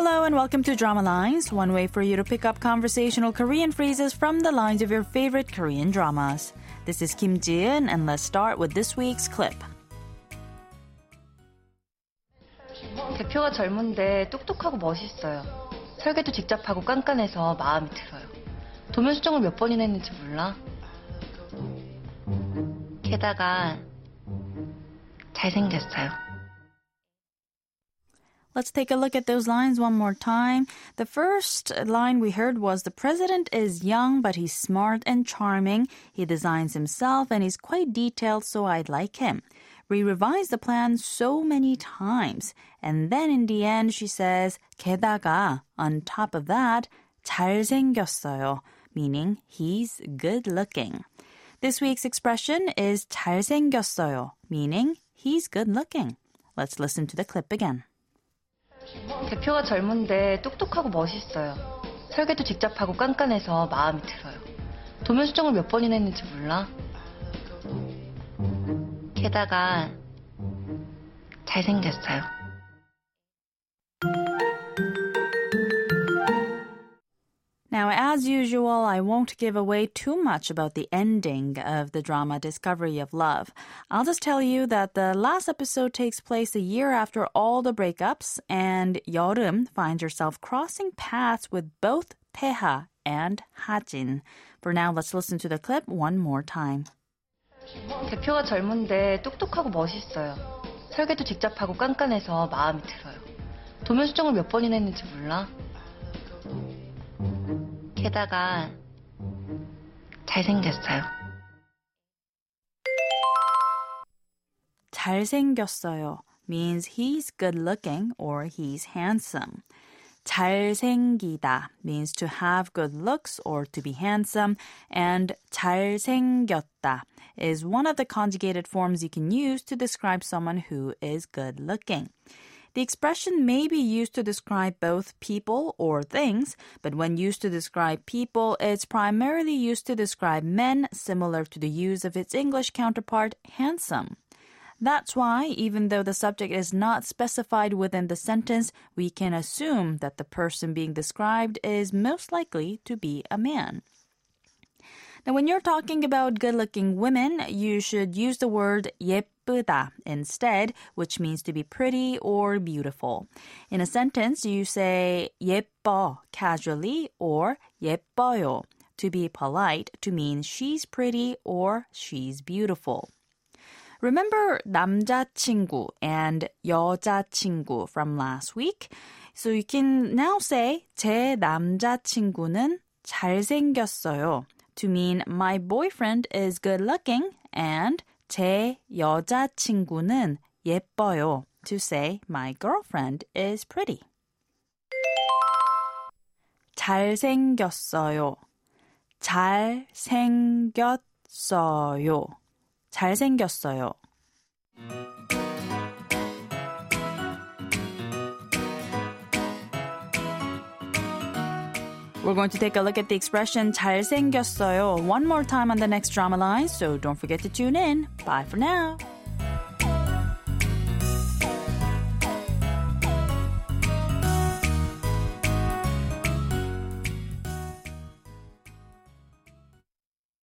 Hello and welcome to Drama Lines, one way for you to pick up conversational Korean phrases from the lines of your favorite Korean dramas. This is Kim Ji-eun, and let's start with this week's clip. 대표가 젊은데 똑똑하고 멋있어요. 설계도 직접 하고 깐깐해서 마음이 들어요. 도면 수정을 몇 번이나 했는지 몰라. 게다가 잘생겼어요. Let's take a look at those lines one more time. The first line we heard was The president is young, but he's smart and charming. He designs himself and he's quite detailed, so I like him. We revised the plan so many times. And then in the end, she says, 게다가, on top of that, 잘생겼어요, meaning he's good looking. This week's expression is 잘생겼어요, meaning he's good looking. Let's listen to the clip again. 대표가 젊은데 똑똑하고 멋있어요. 설계도 직접 하고 깐깐해서 마음이 들어요. 도면 수정을 몇 번이나 했는지 몰라. 게다가 잘생겼어요. usual, I won't give away too much about the ending of the drama Discovery of Love. I'll just tell you that the last episode takes place a year after all the breakups, and 여름 finds herself crossing paths with both Taeha and Hajin. For now, let's listen to the clip one more time. 대표가 젊은데 똑똑하고 멋있어요. 설계도 직접 하고 깐깐해서 마음이 들어요. 도면 수정을 몇 번이나 했는지 몰라. 게다가 잘생겼어요. 잘생겼어요 means he's good looking or he's handsome. 잘생기다 means to have good looks or to be handsome, and 잘생겼다 is one of the conjugated forms you can use to describe someone who is good looking. The expression may be used to describe both people or things, but when used to describe people, it's primarily used to describe men, similar to the use of its English counterpart, handsome. That's why, even though the subject is not specified within the sentence, we can assume that the person being described is most likely to be a man. Now, when you're talking about good looking women, you should use the word 예 쁘다 instead, which means to be pretty or beautiful. In a sentence, you say 예뻐 casually or 예뻐요 to be polite to mean she's pretty or she's beautiful. Remember 남자친구 and 여자친구 from last week? So you can now say 제 남자친구는 잘생겼어요 to mean my boyfriend is good looking and 제 여자친구는 예뻐요 to say my girlfriend is pretty. 잘생겼어요. 잘생겼어요. 잘생겼어요. We're going to take a look at the expression 잘생겼어요 one more time on the next drama line, so don't forget to tune in. Bye for now.